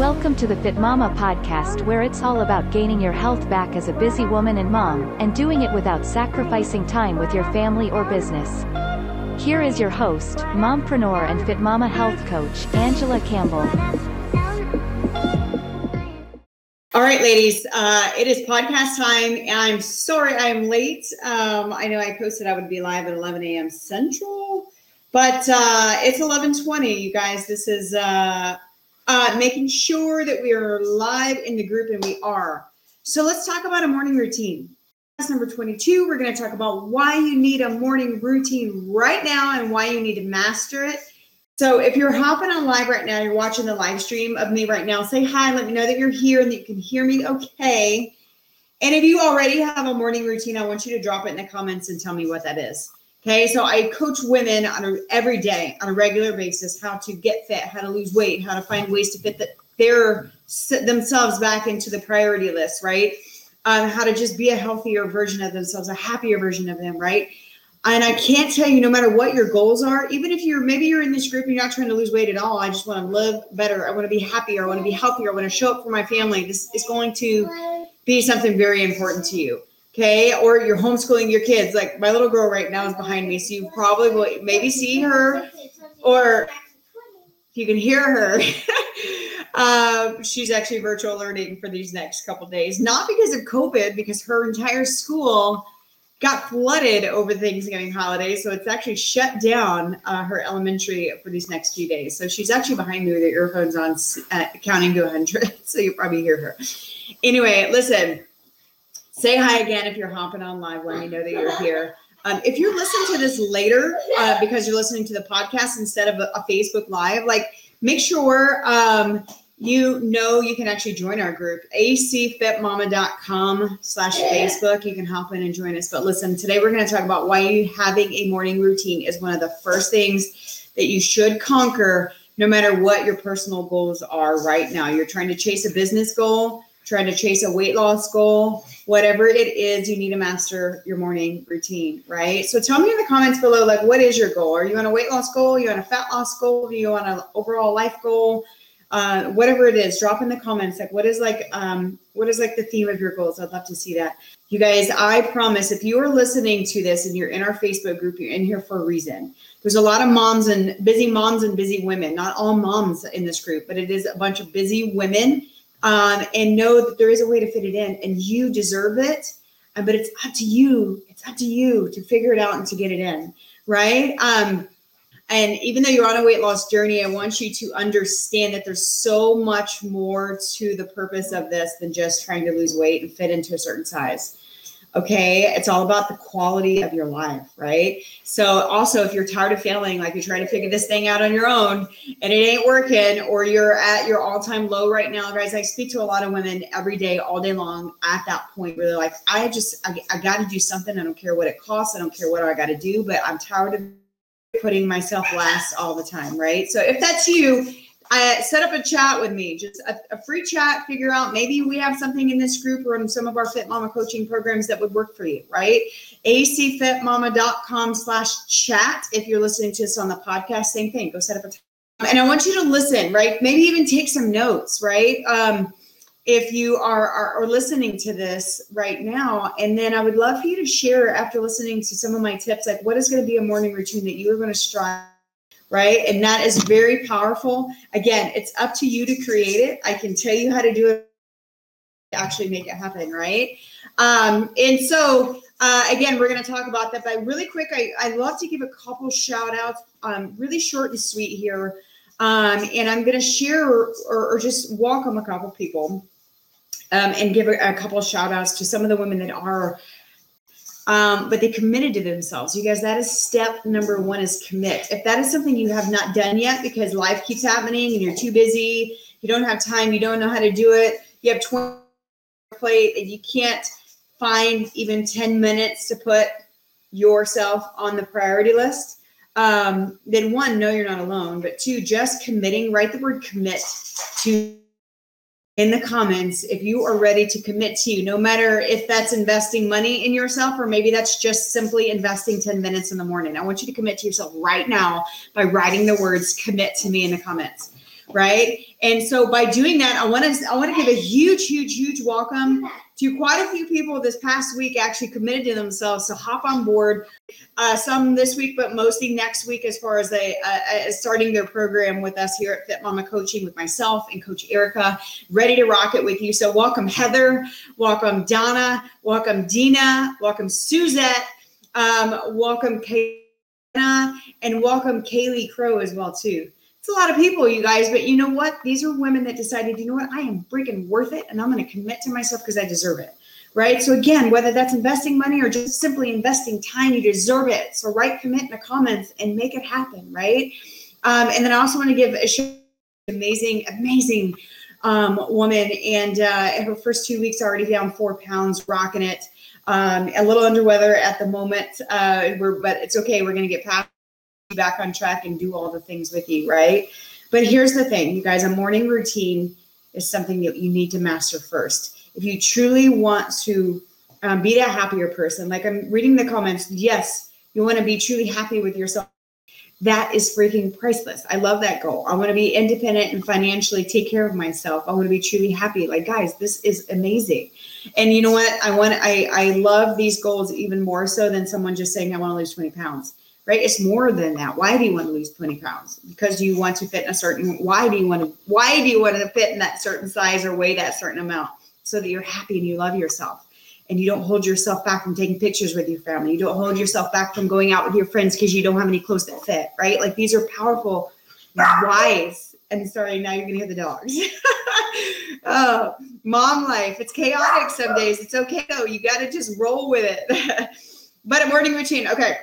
Welcome to the Fit Mama podcast, where it's all about gaining your health back as a busy woman and mom, and doing it without sacrificing time with your family or business. Here is your host, mompreneur and Fit Mama health coach, Angela Campbell. All right, ladies, uh, it is podcast time. And I'm sorry I'm late. Um, I know I posted I would be live at 11 a.m. Central, but uh, it's 11:20. You guys, this is uh, uh, making sure that we are live in the group, and we are. So let's talk about a morning routine. That's number 22. We're going to talk about why you need a morning routine right now and why you need to master it. So if you're hopping on live right now, you're watching the live stream of me right now, say hi, let me know that you're here and that you can hear me okay. And if you already have a morning routine, I want you to drop it in the comments and tell me what that is. Okay, so I coach women on a, every day on a regular basis how to get fit, how to lose weight, how to find ways to fit the, their themselves back into the priority list, right? Um, how to just be a healthier version of themselves, a happier version of them, right? And I can't tell you, no matter what your goals are, even if you're maybe you're in this group and you're not trying to lose weight at all, I just want to live better. I want to be happier. I want to be healthier. I want to show up for my family. This is going to be something very important to you okay or you're homeschooling your kids. Like my little girl right now is behind me so you probably will maybe see her or you can hear her. Um, she's actually virtual learning for these next couple days. Not because of covid because her entire school got flooded over the thanksgiving holiday so it's actually shut down uh, her elementary for these next few days. So she's actually behind me with her earphones on uh, counting to 100 so you probably hear her. Anyway listen Say hi again if you're hopping on live. Let me know that you're here. Um, if you're listening to this later uh, because you're listening to the podcast instead of a, a Facebook Live, like make sure um, you know you can actually join our group acfitmama.com slash facebook you can hop in and join us but listen today we're going to talk about why having a morning routine is one of the first things that you should conquer no matter what your personal goals are right now you're trying to chase a business goal trying to chase a weight loss goal, whatever it is, you need to master your morning routine, right? So tell me in the comments below, like, what is your goal? Are you on a weight loss goal? Are you on a fat loss goal? Are you on an overall life goal? Uh, whatever it is, drop in the comments. Like, what is like, um, what is like the theme of your goals? I'd love to see that. You guys, I promise, if you are listening to this and you're in our Facebook group, you're in here for a reason. There's a lot of moms and busy moms and busy women. Not all moms in this group, but it is a bunch of busy women um, and know that there is a way to fit it in and you deserve it. Uh, but it's up to you. It's up to you to figure it out and to get it in. Right. Um, and even though you're on a weight loss journey, I want you to understand that there's so much more to the purpose of this than just trying to lose weight and fit into a certain size. Okay. It's all about the quality of your life, right? So, also, if you're tired of failing, like you're trying to figure this thing out on your own and it ain't working, or you're at your all time low right now, guys, I speak to a lot of women every day, all day long at that point where they're like, I just, I, I got to do something. I don't care what it costs. I don't care what I got to do, but I'm tired of putting myself last all the time, right? So, if that's you, I set up a chat with me, just a, a, free chat, figure out maybe we have something in this group or in some of our Fit Mama coaching programs that would work for you, right? acfitmama.com slash chat. If you're listening to us on the podcast, same thing, go set up a time. And I want you to listen, right? Maybe even take some notes, right? Um, if you are, are, are listening to this right now. And then I would love for you to share after listening to some of my tips, like what is going to be a morning routine that you are going to strive right? And that is very powerful. Again, it's up to you to create it. I can tell you how to do it, actually make it happen, right? Um, and so, uh, again, we're going to talk about that. But really quick, I, I love to give a couple shout outs, um, really short and sweet here. Um, and I'm going to share or, or, just welcome a couple people um, and give a, a couple shout outs to some of the women that are um, but they committed to themselves. You guys, that is step number one is commit. If that is something you have not done yet because life keeps happening and you're too busy, you don't have time, you don't know how to do it, you have 20 plate and you can't find even 10 minutes to put yourself on the priority list, um, then one, know you're not alone. But two, just committing, write the word commit to in the comments if you are ready to commit to you, no matter if that's investing money in yourself or maybe that's just simply investing 10 minutes in the morning. I want you to commit to yourself right now by writing the words commit to me in the comments, right? And so by doing that, I want to I want to give a huge, huge, huge welcome to quite a few people this past week actually committed to themselves to hop on board. Uh, some this week, but mostly next week, as far as they uh, uh, starting their program with us here at Fit Mama Coaching with myself and Coach Erica, ready to rock it with you. So welcome Heather, welcome Donna, welcome Dina, welcome Suzette, um, welcome Kayna, and welcome Kaylee Crow as well too. It's a lot of people, you guys, but you know what? These are women that decided, you know what? I am freaking worth it and I'm going to commit to myself because I deserve it. Right. So, again, whether that's investing money or just simply investing time, you deserve it. So, write commit in the comments and make it happen. Right. Um, and then I also want to give a shout amazing, amazing um, woman. And uh, her first two weeks already down four pounds, rocking it. Um, a little under weather at the moment, uh, we're, but it's okay. We're going to get past back on track and do all the things with you, right? But here's the thing, you guys, a morning routine is something that you need to master first. If you truly want to um, be a happier person, like I'm reading the comments, yes, you want to be truly happy with yourself. That is freaking priceless. I love that goal. I want to be independent and financially take care of myself. I want to be truly happy. Like, guys, this is amazing. And you know what? I want I I love these goals even more so than someone just saying I want to lose 20 pounds right? It's more than that. Why do you want to lose 20 pounds? Because you want to fit in a certain, why do you want to, why do you want to fit in that certain size or weigh that certain amount? So that you're happy and you love yourself and you don't hold yourself back from taking pictures with your family. You don't hold yourself back from going out with your friends because you don't have any clothes that fit, right? Like these are powerful whys. And sorry, now you're gonna hear the dogs. oh, mom life. It's chaotic some days. It's okay though. You got to just roll with it. but a morning routine. Okay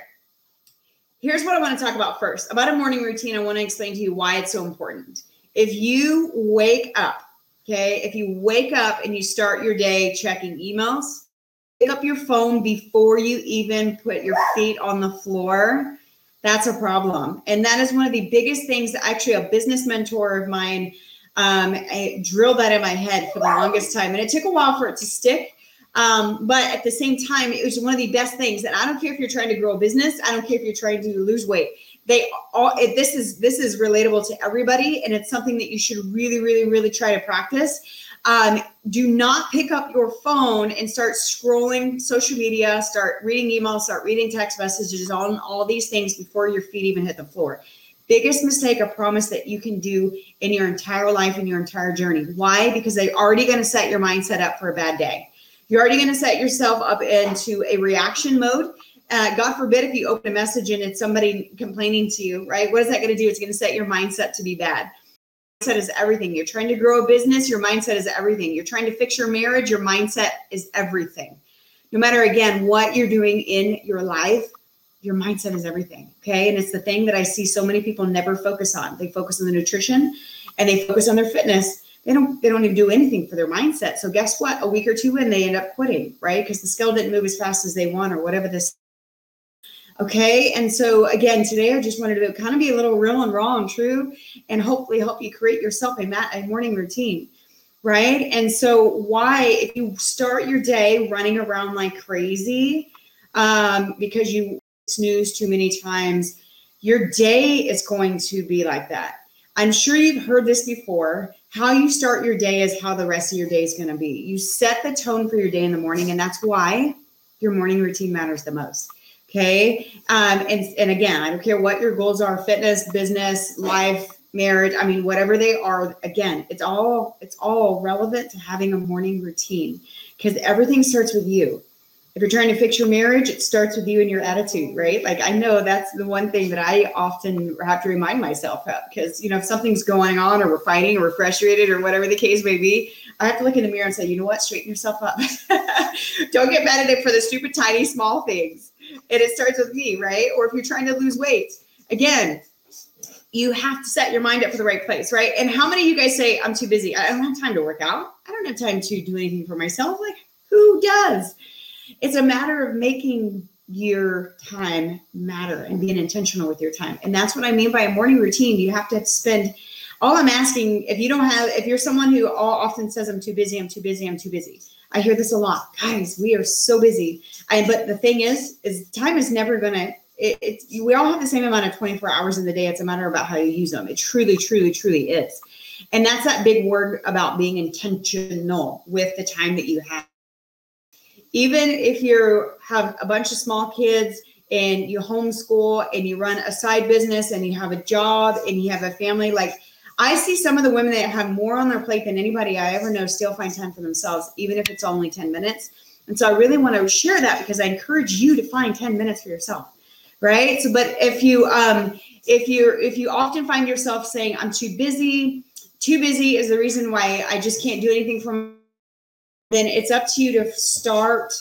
here's what I want to talk about first. About a morning routine, I want to explain to you why it's so important. If you wake up, okay, if you wake up and you start your day checking emails, pick up your phone before you even put your feet on the floor, that's a problem. And that is one of the biggest things actually a business mentor of mine um, I drilled that in my head for the longest time. And it took a while for it to stick um, but at the same time, it was one of the best things. And I don't care if you're trying to grow a business. I don't care if you're trying to lose weight. They all this is this is relatable to everybody, and it's something that you should really, really, really try to practice. Um, do not pick up your phone and start scrolling social media, start reading emails, start reading text messages on all these things before your feet even hit the floor. Biggest mistake, I promise, that you can do in your entire life and your entire journey. Why? Because they're already going to set your mindset up for a bad day. You're already going to set yourself up into a reaction mode. Uh, God forbid if you open a message and it's somebody complaining to you, right? What is that going to do? It's going to set your mindset to be bad. Mindset is everything. You're trying to grow a business, your mindset is everything. You're trying to fix your marriage, your mindset is everything. No matter again what you're doing in your life, your mindset is everything. Okay. And it's the thing that I see so many people never focus on. They focus on the nutrition and they focus on their fitness they don't they don't even do anything for their mindset. So guess what? A week or two in, they end up quitting, right? Because the scale didn't move as fast as they want, or whatever this. Okay, and so again, today I just wanted to kind of be a little real and raw and true, and hopefully help you create yourself a, mat, a morning routine, right? And so why, if you start your day running around like crazy, um, because you snooze too many times, your day is going to be like that. I'm sure you've heard this before how you start your day is how the rest of your day is going to be. You set the tone for your day in the morning, and that's why your morning routine matters the most. Okay. Um, and, and again, I don't care what your goals are fitness, business, life, marriage. I mean, whatever they are, again, it's all it's all relevant to having a morning routine because everything starts with you if you're trying to fix your marriage, it starts with you and your attitude, right? Like I know that's the one thing that I often have to remind myself of because you know if something's going on or we're fighting or we're frustrated or whatever the case may be, I have to look in the mirror and say, you know what, straighten yourself up. Don't get mad at it for the stupid tiny small things. And it starts with me, right? Or if you're trying to lose weight, again, you have to set your mind up for the right place, right? And how many of you guys say, I'm too busy? I don't have time to work out. I don't have time to do anything for myself. Like, who does? It's a matter of making your time matter and being intentional with your time. And that's what I mean by a morning routine. You have to spend all I'm asking if you don't have if you're someone who often says I'm too busy, I'm too busy, I'm too busy. I hear this a lot. Guys, we are so busy. I, but the thing is is time is never going to it, we all have the same amount of 24 hours in the day. It's a matter about how you use them. It truly, truly, truly is. And that's that big word about being intentional with the time that you have. Even if you have a bunch of small kids and you homeschool and you run a side business and you have a job and you have a family, like I see some of the women that have more on their plate than anybody I ever know still find time for themselves, even if it's only 10 minutes. And so I really want to share that because I encourage you to find 10 minutes for yourself. Right. So, but if you, um, if you if you often find yourself saying, I'm too busy, too busy is the reason why I just can't do anything from then it's up to you to start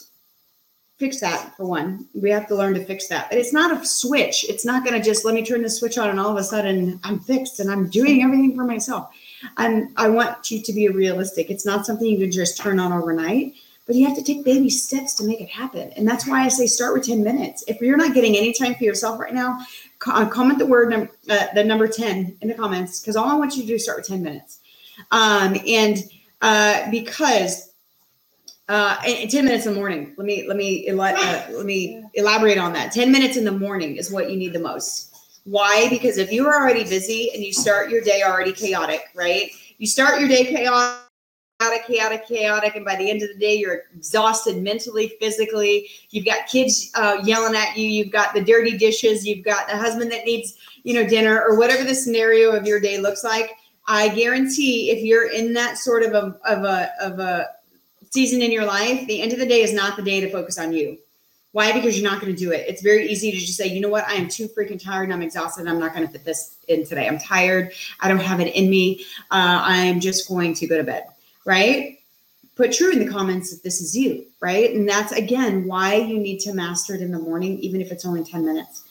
fix that for one. We have to learn to fix that. But it's not a switch. It's not going to just let me turn the switch on and all of a sudden I'm fixed and I'm doing everything for myself. And I want you to be realistic. It's not something you can just turn on overnight, but you have to take baby steps to make it happen. And that's why I say start with 10 minutes. If you're not getting any time for yourself right now, uh, comment the word uh, the number 10 in the comments because all I want you to do is start with 10 minutes. Um, and uh, because uh, 10 minutes in the morning. Let me let me uh, let me elaborate on that. 10 minutes in the morning is what you need the most. Why? Because if you're already busy and you start your day already chaotic, right? You start your day chaotic, chaotic, chaotic, and by the end of the day, you're exhausted mentally, physically. You've got kids uh, yelling at you. You've got the dirty dishes. You've got the husband that needs, you know, dinner or whatever the scenario of your day looks like. I guarantee if you're in that sort of a of a of a season in your life, the end of the day is not the day to focus on you. Why? Because you're not going to do it. It's very easy to just say, you know what? I am too freaking tired and I'm exhausted. And I'm not going to fit this in today. I'm tired. I don't have it in me. Uh, I'm just going to go to bed. Right? Put true in the comments if this is you. Right? And that's again why you need to master it in the morning, even if it's only 10 minutes.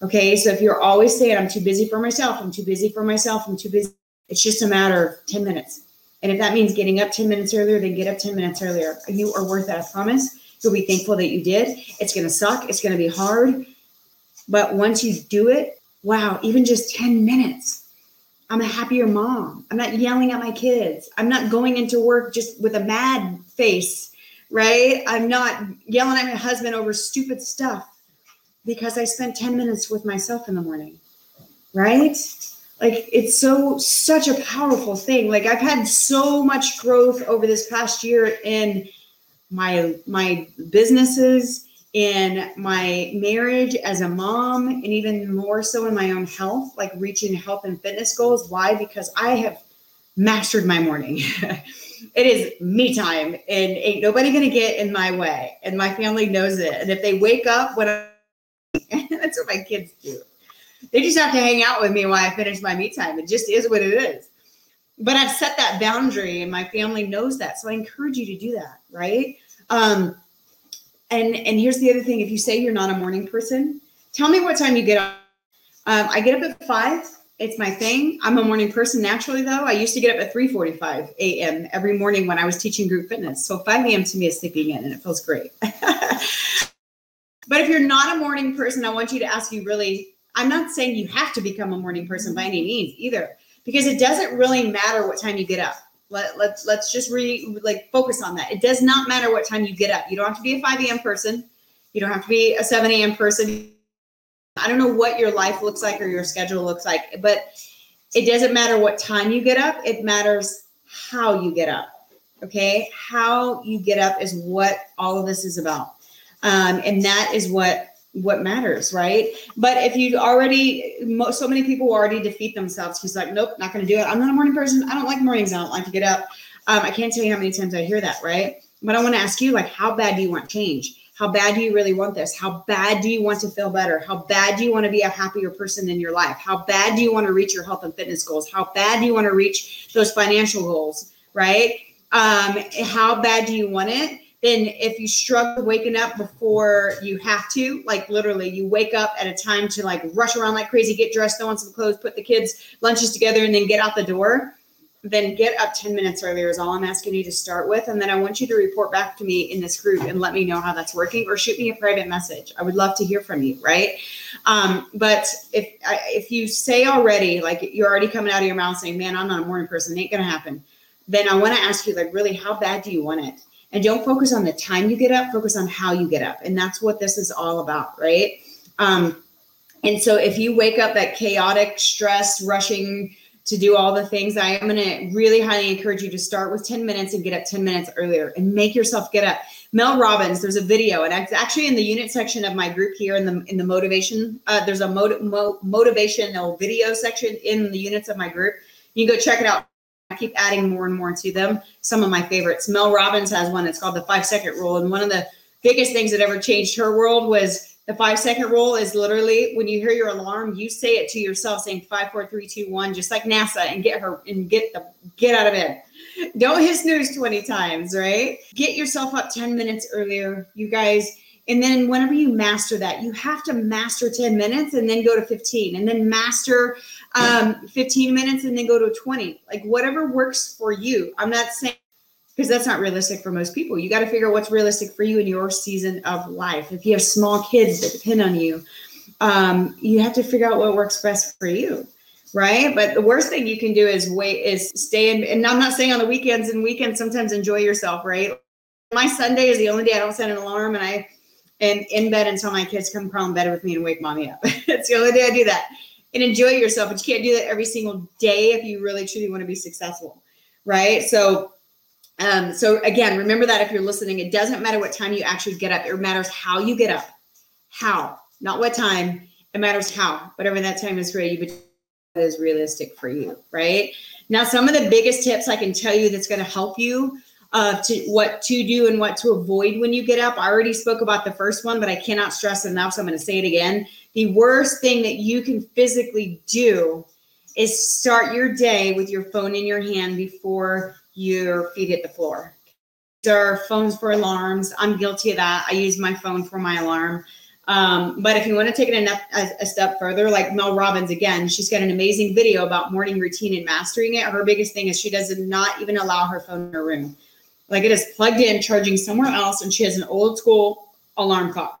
Okay. So if you're always saying, I'm too busy for myself, I'm too busy for myself, I'm too busy, it's just a matter of 10 minutes and if that means getting up 10 minutes earlier, then get up 10 minutes earlier. You are worth that. I promise. You'll be thankful that you did. It's going to suck. It's going to be hard. But once you do it, wow, even just 10 minutes, I'm a happier mom. I'm not yelling at my kids. I'm not going into work just with a mad face, right? I'm not yelling at my husband over stupid stuff because I spent 10 minutes with myself in the morning, right? Like it's so such a powerful thing. Like i've had so much growth over this past year in my my businesses in my marriage as a mom and even more so in my own health like reaching health and fitness goals. Why? Because i have mastered my morning. It is me time and ain't nobody gonna get in my way and my family knows it. And if they wake up when I, that's what my kids do they just have to hang out with me while I finish my me time. It just is what it is. But I've set that boundary and my family knows that. So I encourage you to do that, right? Um, and and here's the other thing: if you say you're not a morning person, tell me what time you get up. Um, I get up at five. It's my thing. I'm a morning person naturally, though. I used to get up at 3:45 a.m. every morning when I was teaching group fitness. So 5 a.m. to me is sleeping in, and it feels great. but if you're not a morning person, I want you to ask you really I'm not saying you have to become a morning person by any means either, because it doesn't really matter what time you get up. Let, let's let's just re like focus on that. It does not matter what time you get up. You don't have to be a 5 a.m. person. You don't have to be a 7 a.m. person. I don't know what your life looks like or your schedule looks like, but it doesn't matter what time you get up. It matters how you get up. Okay. How you get up is what all of this is about. Um, and that is what what matters, right? But if you already, so many people already defeat themselves. He's like, nope, not going to do it. I'm not a morning person. I don't like mornings. I don't like to get up. Um, I can't tell you how many times I hear that, right? But I want to ask you, like, how bad do you want change? How bad do you really want this? How bad do you want to feel better? How bad do you want to be a happier person in your life? How bad do you want to reach your health and fitness goals? How bad do you want to reach those financial goals, right? Um, how bad do you want it? Then if you struggle waking up before you have to, like literally you wake up at a time to like rush around like crazy, get dressed, throw on some clothes, put the kids' lunches together, and then get out the door, then get up 10 minutes earlier is all I'm asking you to start with. And then I want you to report back to me in this group and let me know how that's working or shoot me a private message. I would love to hear from you, right? Um, but if if you say already, like you're already coming out of your mouth saying, man, I'm not a morning person, it ain't gonna happen. Then I want to ask you, like, really, how bad do you want it? And don't focus on the time you get up, focus on how you get up. And that's what this is all about, right? Um, and so if you wake up that chaotic, stressed, rushing, to do all the things. I am going to really highly encourage you to start with 10 minutes and get up 10 minutes earlier and make yourself get up. Mel Robbins, there's a video, and it's actually in the unit section of my group here in the in the motivation. Uh, there's a mo- motivational video section in the units of my group. You can go check it out. I keep adding more and more to them. Some of my favorites. Mel Robbins has one. It's called the five second rule, and one of the biggest things that ever changed her world was the five second rule is literally when you hear your alarm, you say it to yourself saying five, four, three, two, one, just like NASA and get her and get the get out of bed. Don't hit snooze 20 times, right? Get yourself up 10 minutes earlier, you guys. And then whenever you master that, you have to master 10 minutes and then go to 15 and then master um, 15 minutes and then go to 20. Like whatever works for you. I'm not saying because that's not realistic for most people. You got to figure out what's realistic for you in your season of life. If you have small kids that depend on you, um, you have to figure out what works best for you, right? But the worst thing you can do is wait, is stay in. And I'm not saying on the weekends and weekends sometimes enjoy yourself, right? My Sunday is the only day I don't set an alarm, and I am in bed until my kids come crawl in bed with me and wake mommy up. it's the only day I do that. And enjoy yourself, but you can't do that every single day if you really truly want to be successful, right? So um, so again, remember that if you're listening, it doesn't matter what time you actually get up. It matters how you get up. How, not what time. It matters how. Whatever that time is for you, but that is realistic for you, right? Now, some of the biggest tips I can tell you that's going to help you uh, to what to do and what to avoid when you get up. I already spoke about the first one, but I cannot stress enough, so I'm going to say it again. The worst thing that you can physically do is start your day with your phone in your hand before your feet hit the floor. There are phones for alarms. I'm guilty of that. I use my phone for my alarm. Um, but if you want to take it a, a, step further, like Mel Robbins, again, she's got an amazing video about morning routine and mastering it. Her biggest thing is she does not even allow her phone in her room. Like it is plugged in, charging somewhere else, and she has an old school alarm clock.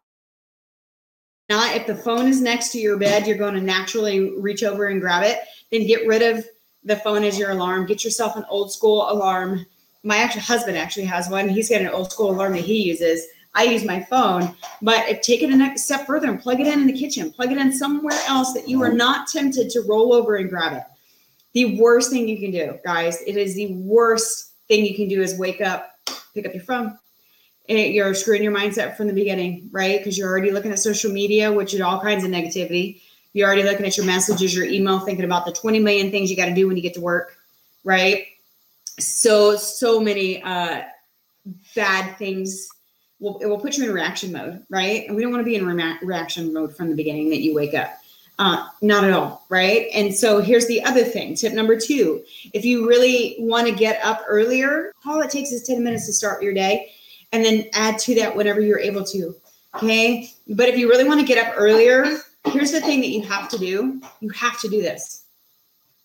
Not if the phone is next to your bed, you're going to naturally reach over and grab it. Then get rid of the phone as your alarm. Get yourself an old school alarm. My actual husband actually has one. He's got an old school alarm that he uses. I use my phone, but if take it a next step further and plug it in in the kitchen, plug it in somewhere else that you are mm-hmm. not tempted to roll over and grab it. The worst thing you can do, guys, it is the worst thing you can do is wake up, pick up your phone. And you're screwing your mindset from the beginning, right? Because you're already looking at social media, which is all kinds of negativity. You're already looking at your messages, your email, thinking about the 20 million things you got to do when you get to work, right? So, so many uh, bad things. Will, it will put you in reaction mode, right? And we don't want to be in re- reaction mode from the beginning that you wake up. Uh, not at all, right? And so here's the other thing. Tip number two: if you really want to get up earlier, all it takes is 10 minutes to start your day, and then add to that whenever you're able to. Okay. But if you really want to get up earlier, here's the thing that you have to do you have to do this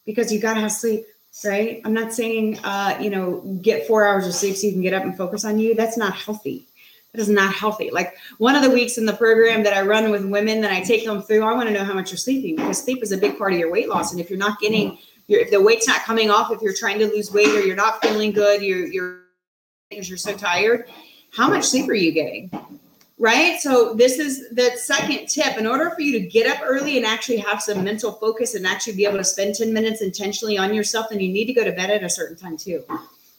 because you got to have sleep right i'm not saying uh, you know get four hours of sleep so you can get up and focus on you that's not healthy that is not healthy like one of the weeks in the program that i run with women that i take them through i want to know how much you're sleeping because sleep is a big part of your weight loss and if you're not getting your if the weight's not coming off if you're trying to lose weight or you're not feeling good you're you're because you're so tired how much sleep are you getting right? So this is the second tip. In order for you to get up early and actually have some mental focus and actually be able to spend 10 minutes intentionally on yourself, then you need to go to bed at a certain time too.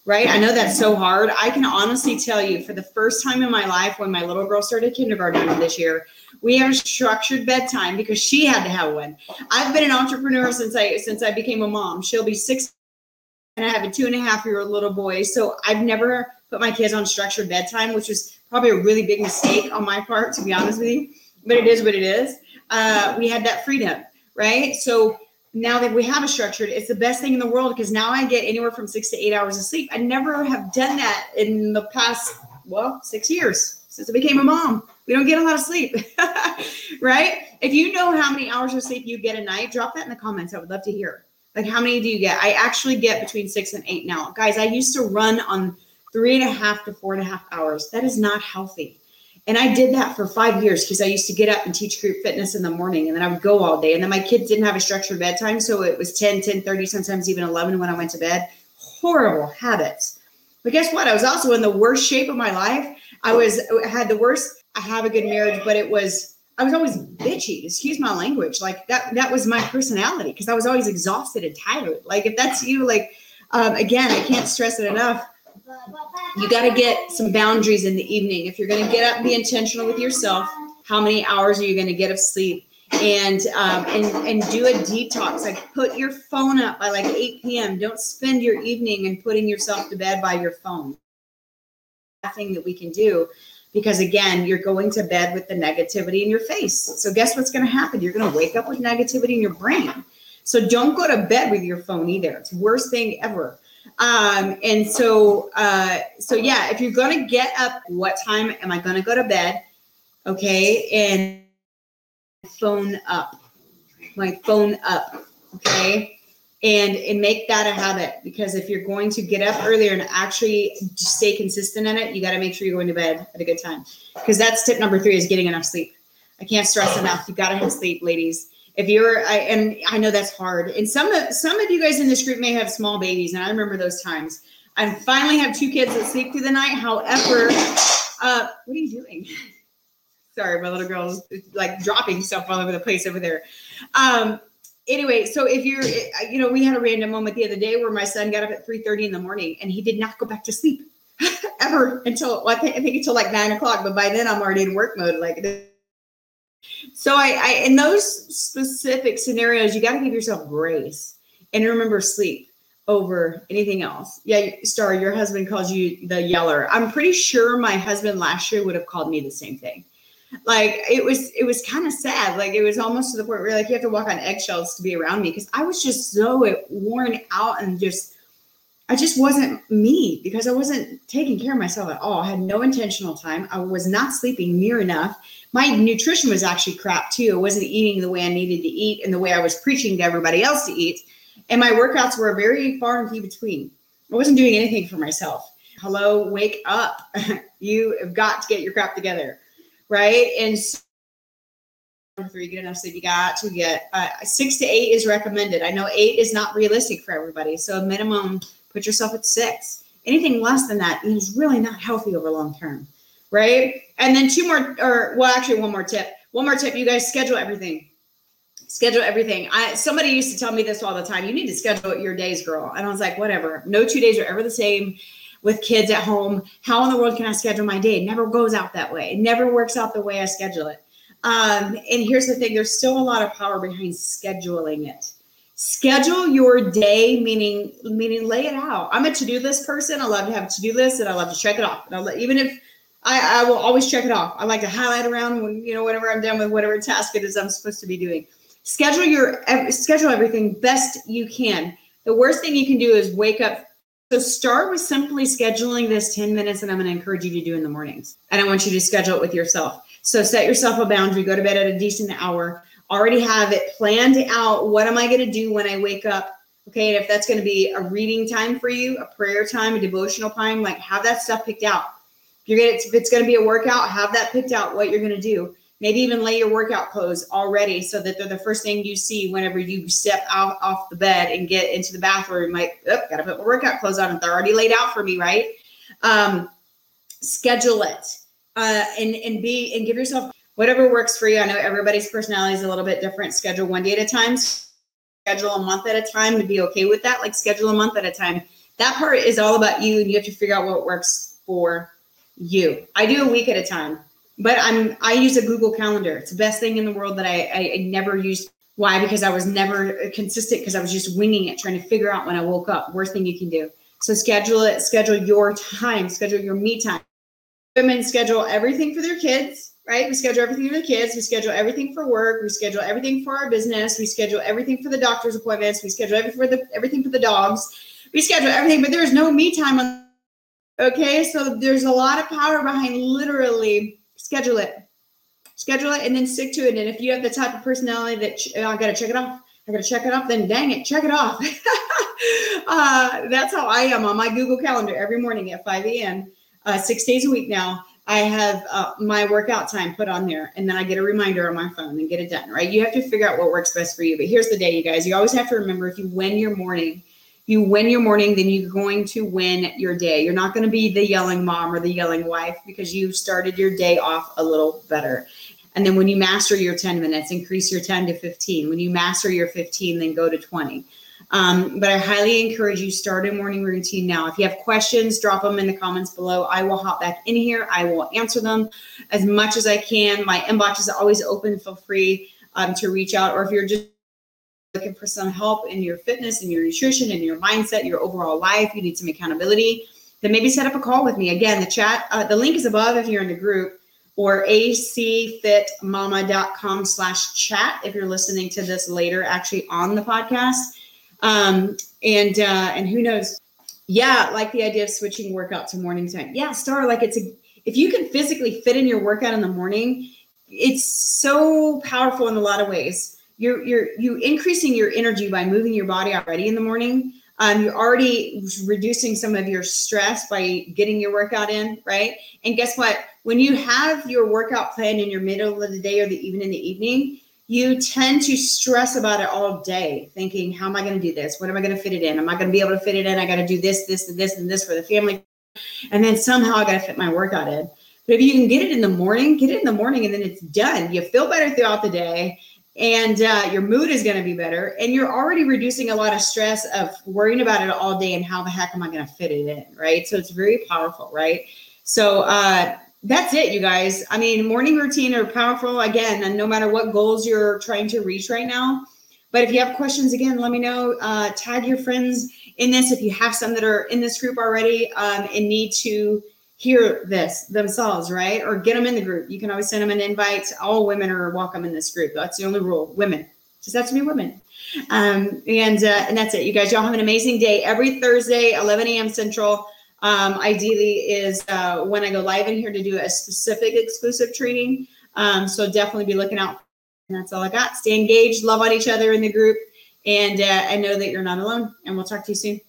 Right? I know that's so hard. I can honestly tell you for the first time in my life when my little girl started kindergarten this year, we have structured bedtime because she had to have one. I've been an entrepreneur since I since I became a mom. She'll be six and I have a two and a half year old little boy. So I've never put my kids on structured bedtime, which was probably a really big mistake on my part, to be honest with you. But it is what it is. Uh, we had that freedom, right? So now that we have a structured, it's the best thing in the world because now I get anywhere from six to eight hours of sleep. I never have done that in the past, well, six years since I became a mom. We don't get a lot of sleep, right? If you know how many hours of sleep you get a night, drop that in the comments. I would love to hear. Like, how many do you get? I actually get between six and eight now. Guys, I used to run on three and a half to four and a half hours. That is not healthy. And I did that for five years because I used to get up and teach group fitness in the morning and then I would go all day. And then my kids didn't have a structured bedtime. So it was 10, 10 30, sometimes even 11 when I went to bed. Horrible habits. But guess what? I was also in the worst shape of my life. I was had the worst, I have a good marriage, but it was I was always bitchy, excuse my language. Like that, that was my personality because I was always exhausted and tired. Like if that's you, like um, again, I can't stress it enough. You got to get some boundaries in the evening. If you're going to get up, be intentional with yourself. How many hours are you going to get of sleep? And um, and and do a detox. Like put your phone up by like 8 p.m. Don't spend your evening and putting yourself to bed by your phone. Thing that we can do because again you're going to bed with the negativity in your face so guess what's going to happen you're going to wake up with negativity in your brain so don't go to bed with your phone either it's worst thing ever um, and so uh, so yeah if you're to get up what time am i to go to bed? Okay and phone up. My phone up okay? And and make that a habit because if you're going to get up earlier and actually stay consistent in it you got to make sure you're going to bed at a good time. Because that's tip number three is getting enough sleep. I can't stress enough. You got to have sleep ladies if you're I, and i know that's hard and some of some of you guys in this group may have small babies and i remember those times i finally have two kids that sleep through the night however uh what are you doing sorry my little girl's like dropping stuff all over the place over there um anyway, so if you're, you know, we had a random moment the other day where my son got up at 3 30 in the morning and he did not go back to sleep ever until, well, I, think, I think until like nine o'clock. But by then I'm already in work mode. Like, so I, I in those specific scenarios, you got to give yourself grace and remember sleep over anything else. Yeah, Star, your husband calls you the yeller. I'm pretty sure my husband last year would have called me the same thing like it was it was kind of sad like it was almost to the point where like you have to walk on eggshells to be around me because i was just so worn out and just i just wasn't me because i wasn't taking care of myself at all. I had no intentional time. I was not sleeping near enough. My nutrition was actually crap too. I wasn't eating the way i needed to eat and the way i was preaching to everybody else to eat. And my workouts were very far and few between. I wasn't doing anything for myself. Hello wake up. You have got to get your crap together right? And so you get enough sleep, you got to get uh, six to eight is recommended. I know eight is not realistic for everybody. So minimum, put yourself at six. Anything less than that is really not healthy over long term, right? And then two more, or well, actually one more tip. One more tip, you guys schedule everything. Schedule everything. I somebody used to tell me this all the time. You need to schedule your days, girl. And I was like, whatever. No two days are ever the same with kids at home. How in the world can I schedule my day? It never goes out that way. It never works out the way I schedule it. Um, and here's the thing there's still a lot of power behind scheduling it. Schedule your day, meaning meaning lay it out. I'm a to-do list person. I love to have a to-do list and I love to check it off. And even if I, I will always check it off. I like to highlight around when you know whenever I'm done with whatever task it is I'm supposed to be doing. Schedule your schedule everything best you can. The worst thing you can do is wake up so start with simply scheduling this 10 minutes and I'm going to encourage you to do in the mornings. And I want you to schedule it with yourself. So set yourself a boundary, go to bed at a decent hour, already have it planned out. What am I going to do when I wake up? Okay. And if that's going to be a reading time for you, a prayer time, a devotional time, like have that stuff picked out. If you're going to, if it's going to be a workout, have that picked out what you're going to do maybe even lay your workout clothes already so that they're the first thing you see whenever you step out off the bed and get into the bathroom like oh, gotta put my workout clothes on they're already laid out for me right um, schedule it uh, and and be and give yourself whatever works for you i know everybody's personality is a little bit different schedule one day at a time schedule a month at a time to be okay with that like schedule a month at a time that part is all about you and you have to figure out what works for you i do a week at a time but I'm I use a Google Calendar. It's the best thing in the world that I, I, I never used. Why? Because I was never consistent because I was just winging it, trying to figure out when I woke up. Worst thing you can do. So schedule it. Schedule your time. Schedule your me time. Women schedule everything for their kids, right? We schedule everything for the kids. We schedule everything for work. We schedule everything for our business. We schedule everything for the doctor's appointments. We schedule everything for the everything for the dogs. We schedule everything, but there's no me time on. Okay, so there's a lot of power behind literally schedule it schedule it and then stick to it and if you have the type of personality that oh, i gotta check it off i gotta check it off then dang it check it off uh, that's how i am on my google calendar every morning at 5 a.m uh, six days a week now i have uh, my workout time put on there and then i get a reminder on my phone and get it done right you have to figure out what works best for you but here's the day you guys you always have to remember if you win your morning you win your morning, then you're going to win your day. You're not going to be the yelling mom or the yelling wife because you started your day off a little better. And then when you master your 10 minutes, increase your 10 to 15. When you master your 15, then go to 20. Um, but I highly encourage you start a morning routine now. If you have questions, drop them in the comments below. I will hop back in here. I will answer them as much as I can. My inbox is always open. Feel free um, to reach out. Or if you're just looking for some help in your fitness and your nutrition and your mindset, your overall life, you need some accountability, then maybe set up a call with me. Again, the chat, uh, the link is above if you're in the group or acfitmama.com slash chat if you're listening to this later, actually on the podcast. Um, and uh, and who knows? Yeah, like the idea of switching workout to morning time. Yeah, Star, like it's a if you can physically fit in your workout in the morning, it's so powerful in a lot of ways. You're you're you increasing your energy by moving your body already in the morning. Um, you're already reducing some of your stress by getting your workout in, right? And guess what? When you have your workout plan in your middle of the day or the even in the evening, you tend to stress about it all day, thinking, how am I going to do this? What am I going to fit it in? Am I going to be able to fit it in? I got to do this, this, and this, and this for the family. And then somehow I got to fit my workout in. But if you can get it in the morning, get it in the morning and then it's done. You feel better throughout the day and uh, your mood is going to be better and you're already reducing a lot of stress of worrying about it all day and how the heck am i going to fit it in right so it's very powerful right so uh, that's it you guys i mean morning routine are powerful again and no matter what goals you're trying to reach right now but if you have questions again let me know uh, tag your friends in this if you have some that are in this group already um, and need to hear this themselves, right? Or get them in the group. You can always send them an invite. All women are welcome in this group. That's the only rule. Women just have to be women. Um, and uh, and that's it. You guys, y'all have an amazing day. Every Thursday, 11 a.m. Central. Um, ideally, is uh, when I go live in here to do a specific exclusive training. Um, so definitely be looking out. And that's all I got. Stay engaged, love on each other in the group, and uh, I know that you're not alone. And we'll talk to you soon.